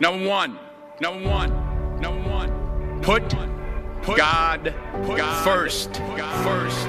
Number one, number one, number one. Put, put God, put God first, God first,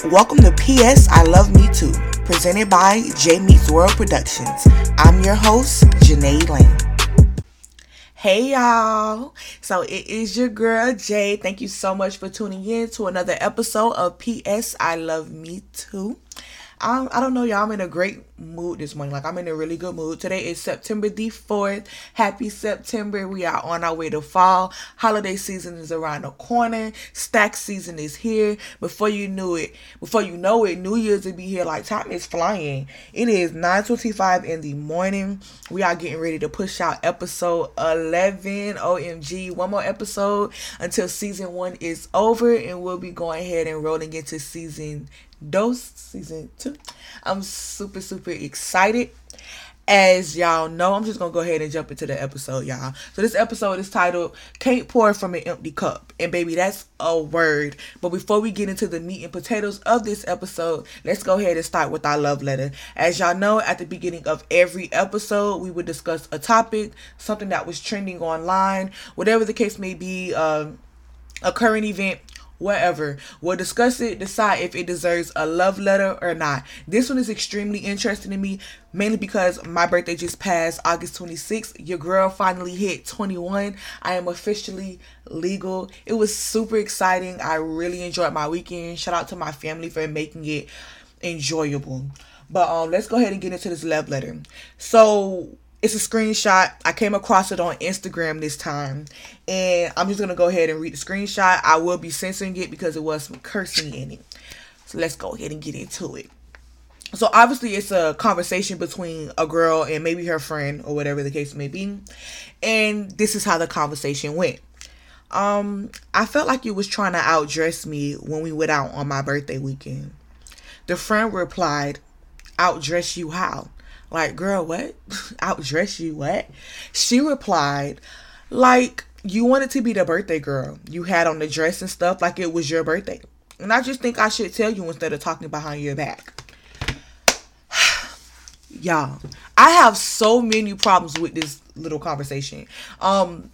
first. Welcome to PS I Love Me Too, presented by J Meets World Productions. I'm your host, Janae Lane. Hey y'all. So it is your girl Jay. Thank you so much for tuning in to another episode of PS I Love Me Too. I'm, I don't know, y'all. I'm in a great mood this morning. Like, I'm in a really good mood. Today is September the 4th. Happy September. We are on our way to fall. Holiday season is around the corner. Stack season is here. Before you knew it, before you know it, New Year's will be here. Like, time is flying. It is 9.25 in the morning. We are getting ready to push out episode 11. OMG. One more episode until season one is over. And we'll be going ahead and rolling into season Dose season two. I'm super, super excited. As y'all know, I'm just gonna go ahead and jump into the episode, y'all. So this episode is titled Can't Pour from an Empty Cup. And baby, that's a word. But before we get into the meat and potatoes of this episode, let's go ahead and start with our love letter. As y'all know, at the beginning of every episode, we would discuss a topic, something that was trending online, whatever the case may be, um, a current event whatever. We'll discuss it, decide if it deserves a love letter or not. This one is extremely interesting to me, mainly because my birthday just passed August 26th. Your girl finally hit 21. I am officially legal. It was super exciting. I really enjoyed my weekend. Shout out to my family for making it enjoyable. But um, let's go ahead and get into this love letter. So it's a screenshot. I came across it on Instagram this time. And I'm just going to go ahead and read the screenshot. I will be censoring it because it was some cursing in it. So let's go ahead and get into it. So obviously it's a conversation between a girl and maybe her friend or whatever the case may be. And this is how the conversation went. Um, I felt like you was trying to outdress me when we went out on my birthday weekend. The friend replied, Outdress you how? Like, girl, what? Outdress you, what? She replied, like, you wanted to be the birthday girl. You had on the dress and stuff like it was your birthday. And I just think I should tell you instead of talking behind your back. Y'all, I have so many problems with this little conversation. Um,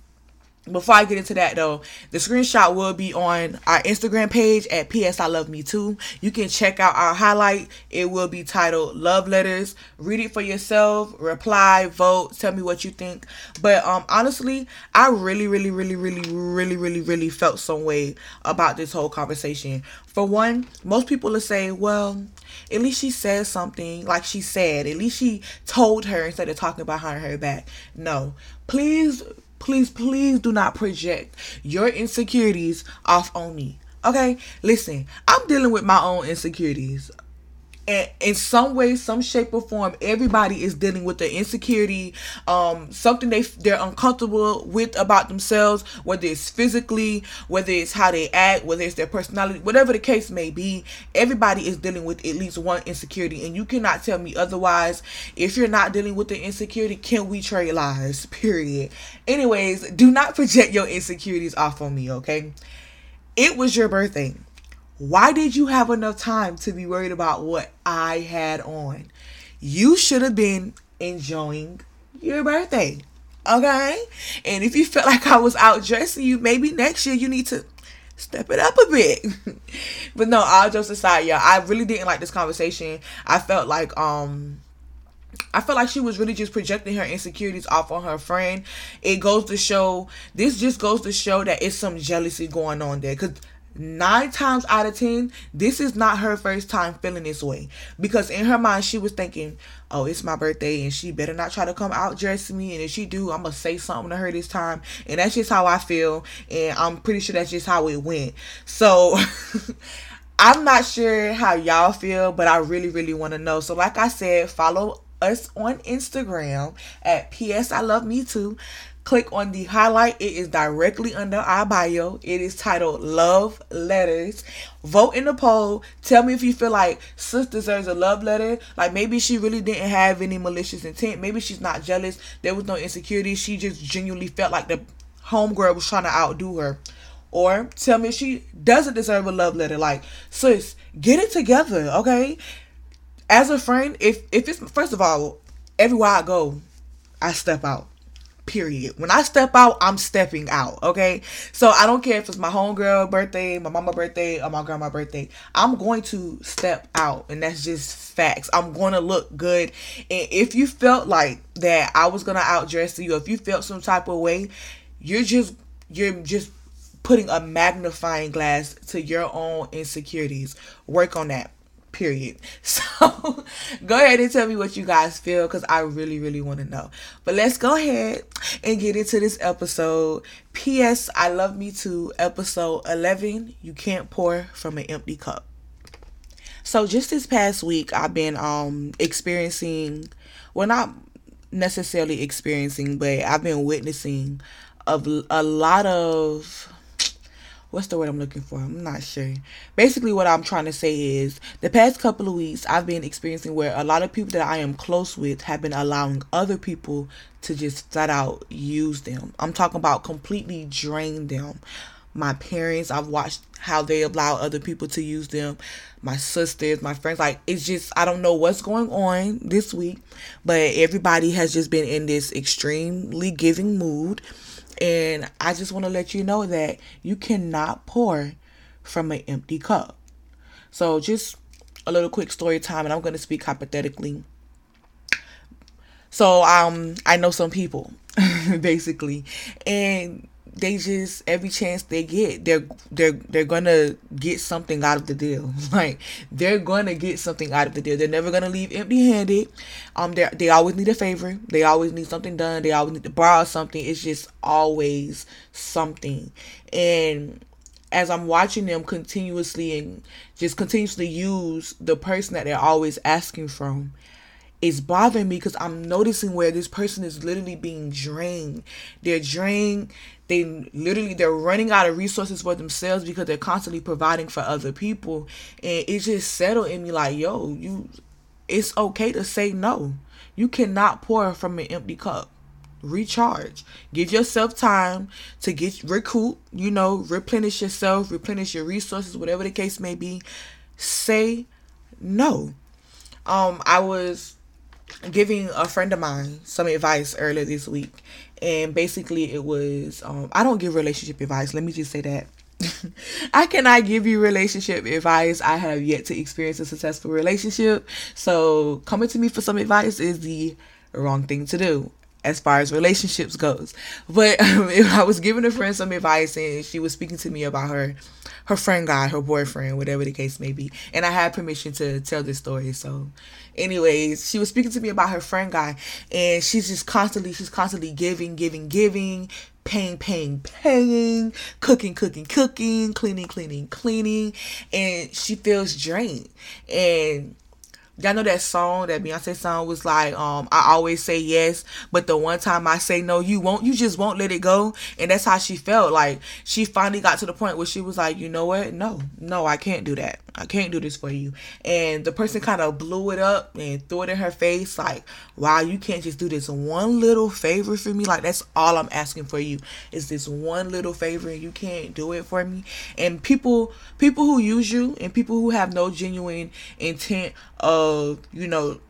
before I get into that though, the screenshot will be on our Instagram page at PS I Love Me Too. You can check out our highlight. It will be titled Love Letters. Read it for yourself, reply, vote, tell me what you think. But um honestly, I really, really, really, really, really, really, really felt some way about this whole conversation. For one, most people will say, well, at least she said something like she said. At least she told her instead of talking behind her back. No. Please please, please do not project your insecurities off on me. Okay? Listen, I'm dealing with my own insecurities and in some way some shape or form everybody is dealing with the insecurity um something they they're uncomfortable with about themselves whether it's physically whether it's how they act whether it's their personality whatever the case may be everybody is dealing with at least one insecurity. And you cannot tell me otherwise. If you're not dealing with the insecurity can we trade lies period. Anyways do not project your insecurities off on me okay? It was your birthday why did you have enough time to be worried about what I had on? You should have been enjoying your birthday. Okay? And if you felt like I was out dressing you, maybe next year you need to step it up a bit. but no, all jokes aside, yeah, I really didn't like this conversation. I felt like um I felt like she was really just projecting her insecurities off on her friend. It goes to show this just goes to show that it's some jealousy going on there. Cause nine times out of ten, this is not her first time feeling this way. Because in her mind, she was thinking, oh, it's my birthday and she better not try to come out dressing me. And if she do, I'm going to say something to her this time. And that's just how I feel. And I'm pretty sure that's just how it went. So. I'm not sure how y'all feel, but I really, really want to know. So, like I said, follow us on Instagram at PS I Love Me Too click on the highlight. It is directly under our bio. It is titled Love Letters. Vote in the poll. Tell me if you feel like sis deserves a love letter. Like maybe she really didn't have any malicious intent. Maybe she's not jealous. There was no insecurity. She just genuinely felt like the homegirl was trying to outdo her. Or tell me she doesn't deserve a love letter. Like, sis, get it together, okay? As a friend, if if it's first of all, everywhere I go, I step out. Period. When I step out, I'm stepping out. Okay. So I don't care if it's my homegirl birthday, my mama birthday, or my grandma birthday. I'm going to step out. And that's just facts. I'm going to look good. And if you felt like that I was going to outdress you, if you felt some type of way, you're just you're just putting a magnifying glass to your own insecurities. Work on that period. So go ahead and tell me what you guys feel because I really, really want to know. But let's go ahead and get into this episode. P.S. I Love Me Too, episode 11. You can't pour from an empty cup. So just this past week, I've been um experiencing, well, not necessarily experiencing, but I've been witnessing of a lot of what's the word I'm looking for? I'm not sure. Basically, what I'm trying to say is the past couple of weeks I've been experiencing where a lot of people that I am close with have been allowing other people to just flat out use them. I'm talking about completely drain them. My parents, I've watched how they allow other people to use them. My sisters, my friends, like it's just I don't know what's going on this week, but everybody has just been in this extremely giving mood and I just want to let you know that you cannot pour from an empty cup. So, just a little quick story time, and I'm going to speak hypothetically. So, um, I know some people, basically, and they just every chance they get they're they're they're gonna get something out of the deal. Like they're gonna get something out of the deal. They're never gonna leave empty handed um they they always need a favor. They always need something done. They always need to borrow something. It's just always something. And as I'm watching them continuously and just continuously use the person that they're always asking from, it's bothering me because I'm noticing where this person is literally being drained. They're drained they literally they're running out of resources for themselves because they're constantly providing for other people. And it just settled in me like yo you it's okay to say no. You cannot pour from an empty cup. Recharge. Give yourself time to get recoup you know replenish yourself replenish your resources whatever the case may be. Say no. Um i was giving a friend of mine some advice earlier this week and basically it was um, i don't give relationship advice let me just say that I cannot give you relationship advice. I have yet to experience a successful relationship. So coming to me for some advice is the wrong thing to do as far as relationships goes. But um, I was giving a friend some advice and she was speaking to me about her her friend guy, her boyfriend, whatever the case may be. And I had permission to tell this story. So anyways, she was speaking to me about her friend guy and she's just constantly she's constantly giving, giving, giving, paying, paying, paying, cooking, cooking, cooking, cleaning, cleaning, cleaning, and she feels drained. And Y'all know that song, that Beyonce song was like, um, I always say yes, but the one time I say no, you won't, you just won't let it go. And that's how she felt. Like she finally got to the point where she was like, you know what? No, no, I can't do that. I can't do this for you. And the person kind of blew it up and threw it in her face, like, wow, you can't just do this one little favor for me. Like that's all I'm asking for you is this one little favor and you can't do it for me. And people people who use you and people who have no genuine intent of, you know,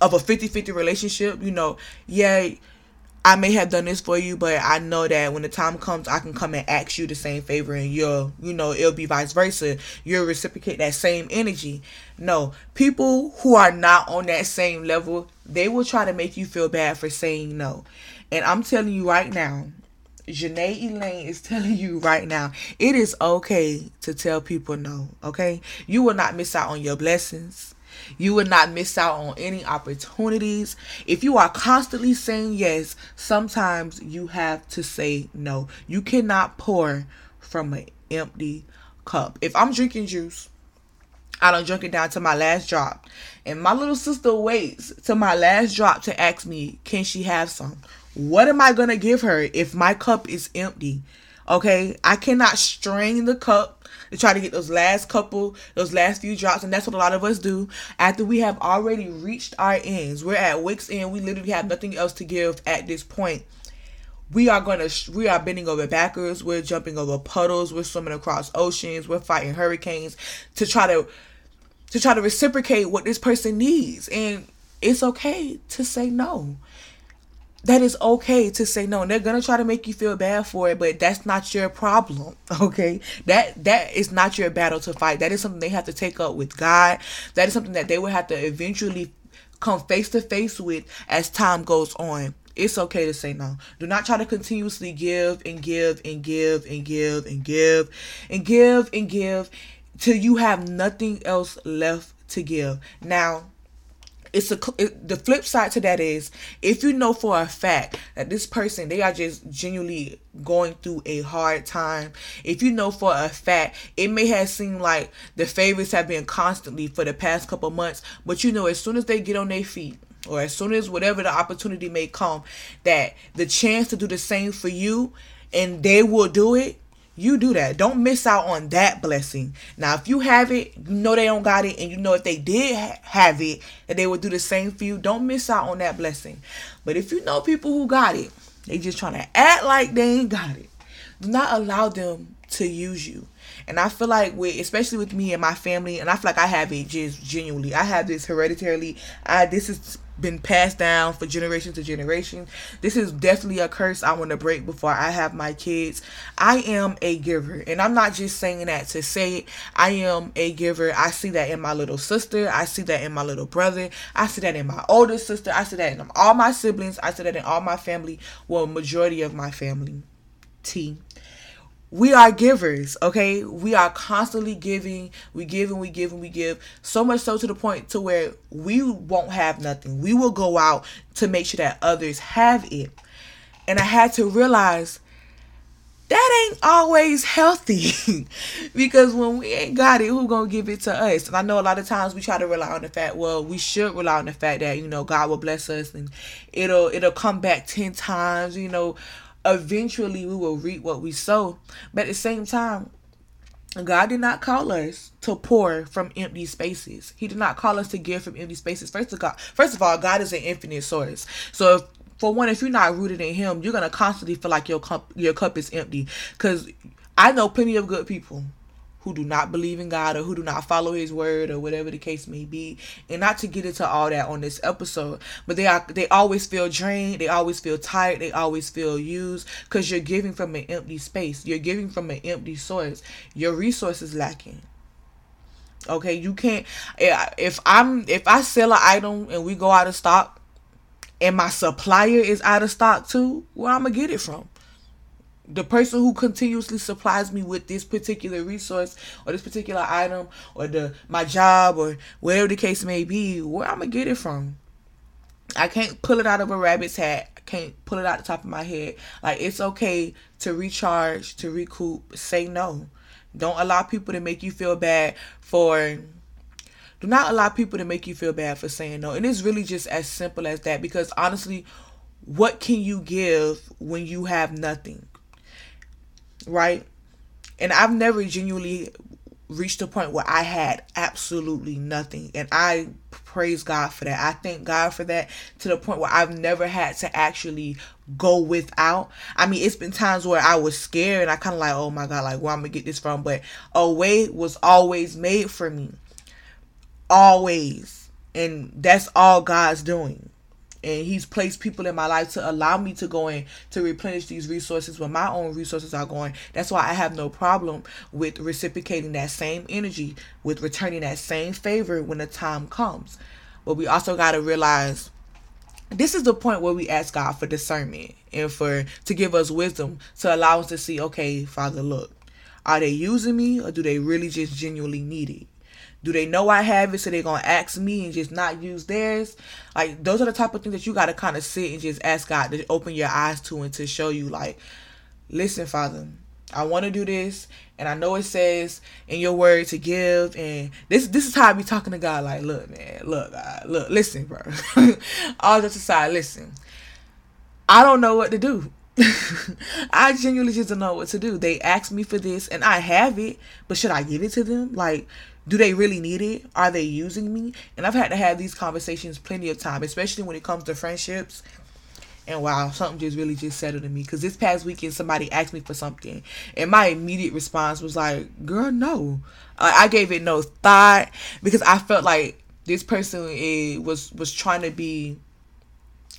of a 50-50 relationship, you know, yeah, I may have done this for you, but I know that when the time comes, I can come and ask you the same favor, and you'll, you know, it'll be vice versa. You'll reciprocate that same energy. No, people who are not on that same level, they will try to make you feel bad for saying no. And I'm telling you right now, Janae Elaine is telling you right now, it is okay to tell people no, okay? You will not miss out on your blessings. You will not miss out on any opportunities. If you are constantly saying yes, sometimes you have to say no. You cannot pour from an empty cup. If I'm drinking juice, I don't drink it down to my last drop. And my little sister waits to my last drop to ask me, can she have some? What am I going to give her if my cup is empty? Okay, I cannot strain the cup to try to get those last couple, those last few drops, and that's what a lot of us do after we have already reached our ends. We're at Wick's end. We literally have nothing else to give at this point. we are to we are bending over backwards we're jumping over puddles we're swimming across oceans we're fighting hurricanes to try to to try to reciprocate what this person needs and it's okay to say no that is okay to say no. And they're gonna try to make you feel bad for it but that's not your problem okay? That that is not your battle to fight. That is something they have to take up with god. That is something that they will have to eventually come face to face with as time goes on. It's okay to say no. Do not try to continuously give and give and give and give and give and give and give till you have nothing else left to give. Now, it's a it, the flip side to that is if you know for a fact that this person they are just genuinely going through a hard time if you know for a fact it may have seemed like the favors have been constantly for the past couple months but you know as soon as they get on their feet or as soon as whatever the opportunity may come that the chance to do the same for you and they will do it you do that. Don't miss out on that blessing. Now, if you have it, you know they don't got it, and you know if they did ha- have it, that they would do the same for you. Don't miss out on that blessing. But if you know people who got it, they just trying to act like they ain't got it. Do not allow them to use you. And I feel like with especially with me and my family, and I feel like I have it just genuinely. I have this hereditarily. I this is been passed down for generation to generation. This is definitely a curse I want to break before I have my kids. I am a giver, and I'm not just saying that to say it. I am a giver. I see that in my little sister. I see that in my little brother. I see that in my older sister. I see that in all my siblings. I see that in all my family. Well, majority of my family. T we are givers okay? We are constantly giving. We give and we give and we give. So much so to the point to where we won't have nothing. We will go out to make sure that others have it. And i had to realize that ain't always healthy. Because when we ain't got it who gonna give it to us? And i know a lot of times we try to rely on the fact well we should rely on the fact that you know god will bless us and it'll it'll come back 10 times you know eventually we will reap what we sow. But at the same time, God did not call us to pour from empty spaces. He did not call us to give from empty spaces. First of God, first of all, God is an infinite source. So if for one, if you're not rooted in Him, you're gonna constantly feel like your cup your cup is empty. Cause I know plenty of good people who do not believe in God or who do not follow his word or whatever the case may be. And not to get into all that on this episode, but they are they always feel drained, they always feel tired, they always feel used cuz you're giving from an empty space. You're giving from an empty source. Your resources lacking. Okay, you can't eh, if I'm if I sell an item and we go out of stock and my supplier is out of stock too, where I'm gonna get it from? The person who continuously supplies me with this particular resource or this particular item or the my job or whatever the case may be, where I'm gonna get it from. I can't pull it out of a rabbit's hat. I can't pull it out the top of my head. Like it's okay to recharge, to recoup, say no. Don't allow people to make you feel bad for do not allow people to make you feel bad for saying no. And it's really just as simple as that because honestly, what can you give when you have nothing? Right? And I've never genuinely reached a point where I had absolutely nothing. And I praise God for that. I thank God for that to the point where I've never had to actually go without. I mean, it's been times where I was scared and I kind of like, oh my God, like where I'm gonna get this from. But a way was always made for me. Always. And that's all God's doing and he's placed people in my life to allow me to go in to replenish these resources when my own resources are going. That's why i have no problem with reciprocating that same energy with returning that same favor when the time comes. But we also got to realize this is the point where we ask god for discernment and for to give us wisdom to allow us to see okay father look are they using me or do they really just genuinely need it do they know I have it so they're gonna ask me and just not use theirs? Like those are the type of things that you gotta kind of sit and just ask God to open your eyes to and to show you like, listen, Father, I want to do this, and I know it says in your word to give, and this this is how I be talking to God. Like, look, man, look, God, look, listen, bro. All just aside, listen. I don't know what to do. I genuinely just don't know what to do. They asked me for this, and I have it, but should I give it to them? Like, do they really need it? Are they using me? And I've had to have these conversations plenty of time, especially when it comes to friendships. And wow, something just really just settled in me. Because this past weekend, somebody asked me for something. And my immediate response was like, girl, no. I gave it no thought because I felt like this person was was trying to be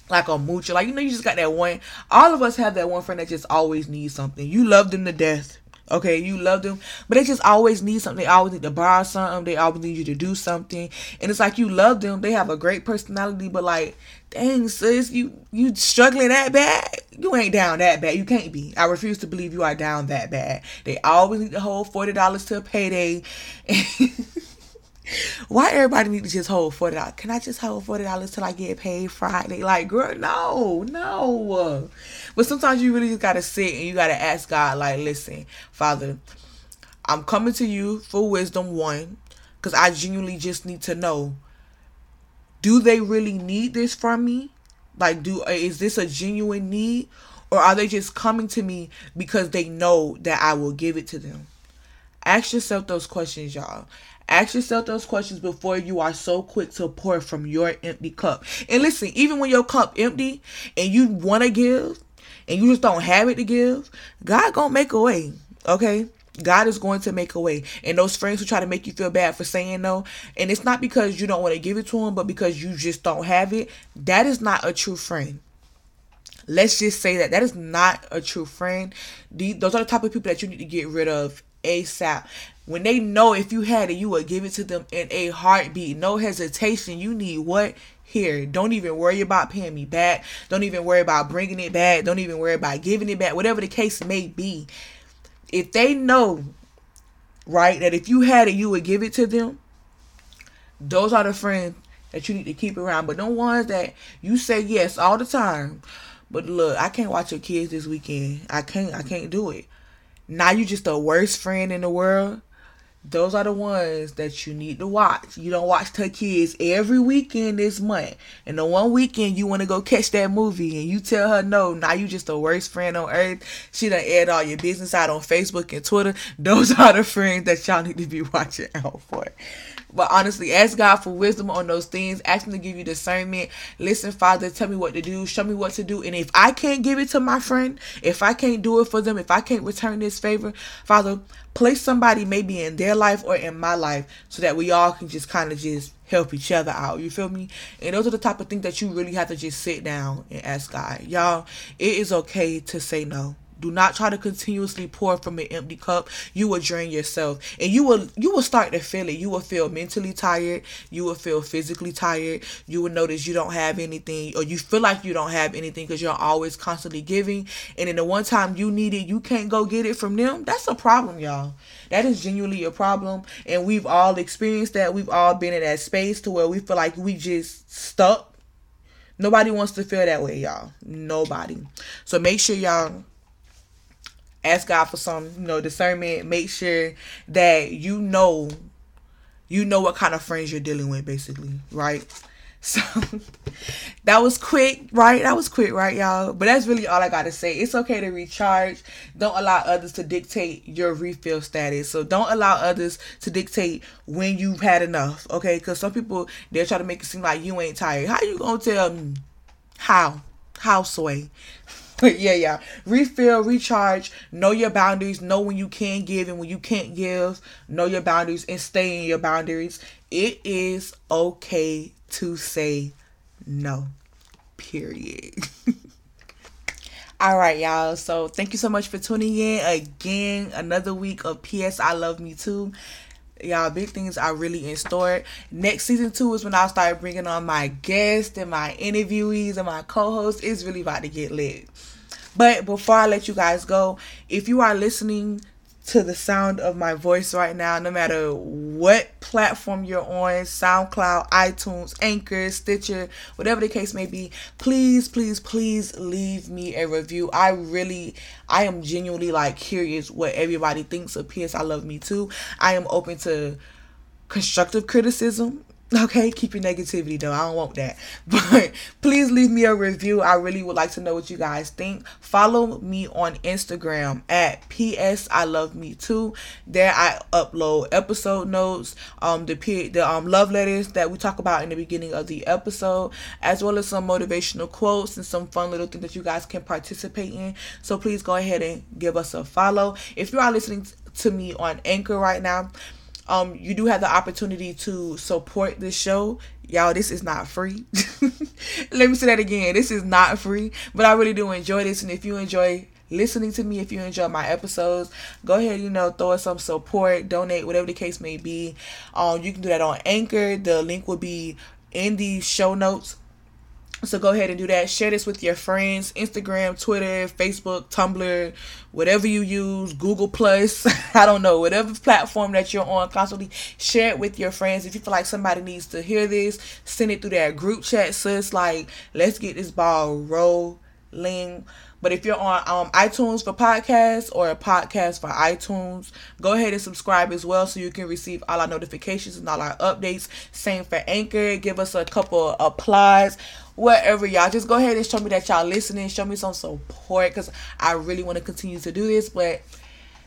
like a moocher. Like, you know, you just got that one. All of us have that one friend that just always needs something. You love them to death. Okay, you love them, but they just always need something. They always need to borrow something. They always need you to do something. And it's like you love them. They have a great personality, but like, dang sis, you you struggling that bad? You ain't down that bad. You can't be. I refuse to believe you are down that bad. They always need to hold forty dollars to a payday. Why everybody need to just hold forty dollars? Can I just hold forty dollars till I get paid Friday? Like, girl, no, no. But sometimes you really just gotta sit and you gotta ask God, like, listen, Father, I'm coming to you for wisdom, one, because I genuinely just need to know, do they really need this from me? Like, do uh, is this a genuine need, or are they just coming to me because they know that I will give it to them? Ask yourself those questions, y'all. Ask yourself those questions before you are so quick to pour from your empty cup. And listen, even when your cup empty and you want to give and you just don't have it to give, God gonna make a way. Okay? God is going to make a way. And those friends who try to make you feel bad for saying no, and it's not because you don't want to give it to them, but because you just don't have it, that is not a true friend. Let's just say that that is not a true friend. those are the type of people that you need to get rid of ASAP. When they know if you had it, you would give it to them in a heartbeat. No hesitation. You need what? Here. Don't even worry about paying me back. Don't even worry about bringing it back. Don't even worry about giving it back. Whatever the case may be. If they know, right, that if you had it, you would give it to them, those are the friends that you need to keep around. But the ones that you say yes all the time. But look, I can't watch your kids this weekend. I can't I can't do it now you just the worst friend in the world. Those are the ones that you need to watch. You don't watch her kids every weekend this month. And the one weekend you want to go catch that movie and you tell her no, now you just the worst friend on earth. She done aired all your business out on Facebook and Twitter. Those are the friends that y'all need to be watching out for. But honestly, ask God for wisdom on those things. Ask Him to give you discernment. Listen, Father, tell me what to do. Show me what to do. And if I can't give it to my friend, if I can't do it for them, if I can't return this favor, Father, place somebody maybe in their life or in my life so that we all can just kind of just help each other out. You feel me? And those are the type of things that you really have to just sit down and ask God. Y'all, it is okay to say no. Do not try to continuously pour from an empty cup. You will drain yourself, and you will you will start to feel it. You will feel mentally tired. You will feel physically tired. You will notice you don't have anything, or you feel like you don't have anything because you're always constantly giving. And in the one time you need it, you can't go get it from them. That's a problem, y'all. That is genuinely a problem, and we've all experienced that. We've all been in that space to where we feel like we just stuck. Nobody wants to feel that way, y'all. Nobody. So make sure y'all ask God for some, you know, discernment. Make sure that you know, you know what kind of friends you're dealing with, basically, right? So that was quick, right? That was quick, right, y'all? But that's really all I gotta say. It's okay to recharge. Don't allow others to dictate your refill status. So don't allow others to dictate when you've had enough, okay? Because some people they're trying to make it seem like you ain't tired. How you gonna tell me? How? How sway? Yeah, yeah. Refill, recharge, know your boundaries, know when you can give and when you can't give, know your boundaries and stay in your boundaries. It is okay to say no. Period. All right, y'all. So thank you so much for tuning in again. Another week of PS I Love Me Too y'all big things are really in store. Next season two is when i'll start bringing on my guests and my interviewees and my co-hosts. It's really about to get lit. But before i let you guys go if you are listening to the sound of my voice right now, no matter what platform you're on SoundCloud, iTunes, Anchor, Stitcher, whatever the case may be please, please, please leave me a review. I really, I am genuinely like curious what everybody thinks of PS I Love Me Too. I am open to constructive criticism Okay, keep your negativity though. I don't want that. But please leave me a review. I really would like to know what you guys think. Follow me on Instagram at PS I love me too. There I upload episode notes, um the the um love letters that we talk about in the beginning of the episode, as well as some motivational quotes and some fun little things that you guys can participate in. So please go ahead and give us a follow. If you are listening to me on Anchor right now, um, you do have the opportunity to support this show. Y'all, this is not free. Let me say that again. This is not free, but I really do enjoy this. And if you enjoy listening to me, if you enjoy my episodes, go ahead, you know, throw us some support, donate, whatever the case may be. Um, you can do that on Anchor. The link will be in the show notes so go ahead and do that. Share this with your friends, Instagram, Twitter, Facebook, Tumblr, whatever you use, Google Plus, I don't know, whatever platform that you're on, constantly share it with your friends. If you feel like somebody needs to hear this, send it through that group chat, sis. Like, let's get this ball rolling. But if you're on um, iTunes for podcasts or a podcast for iTunes, go ahead and subscribe as well so you can receive all our notifications and all our updates. Same for Anchor. Give us a couple of applause whatever y'all just go ahead and show me that y'all listening show me some support because i really want to continue to do this but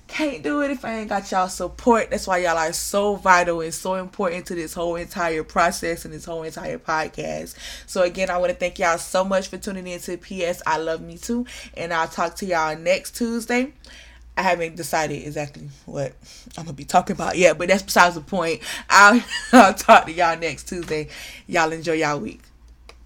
can't do it if i ain't got y'all support that's why y'all are so vital and so important to this whole entire process and this whole entire podcast so again i want to thank y'all so much for tuning in to ps i love me too and i'll talk to y'all next tuesday I haven't decided exactly what I'm gonna be talking about yet, but that's besides the point. I'll, I'll talk to y'all next Tuesday. Y'all enjoy y'all week.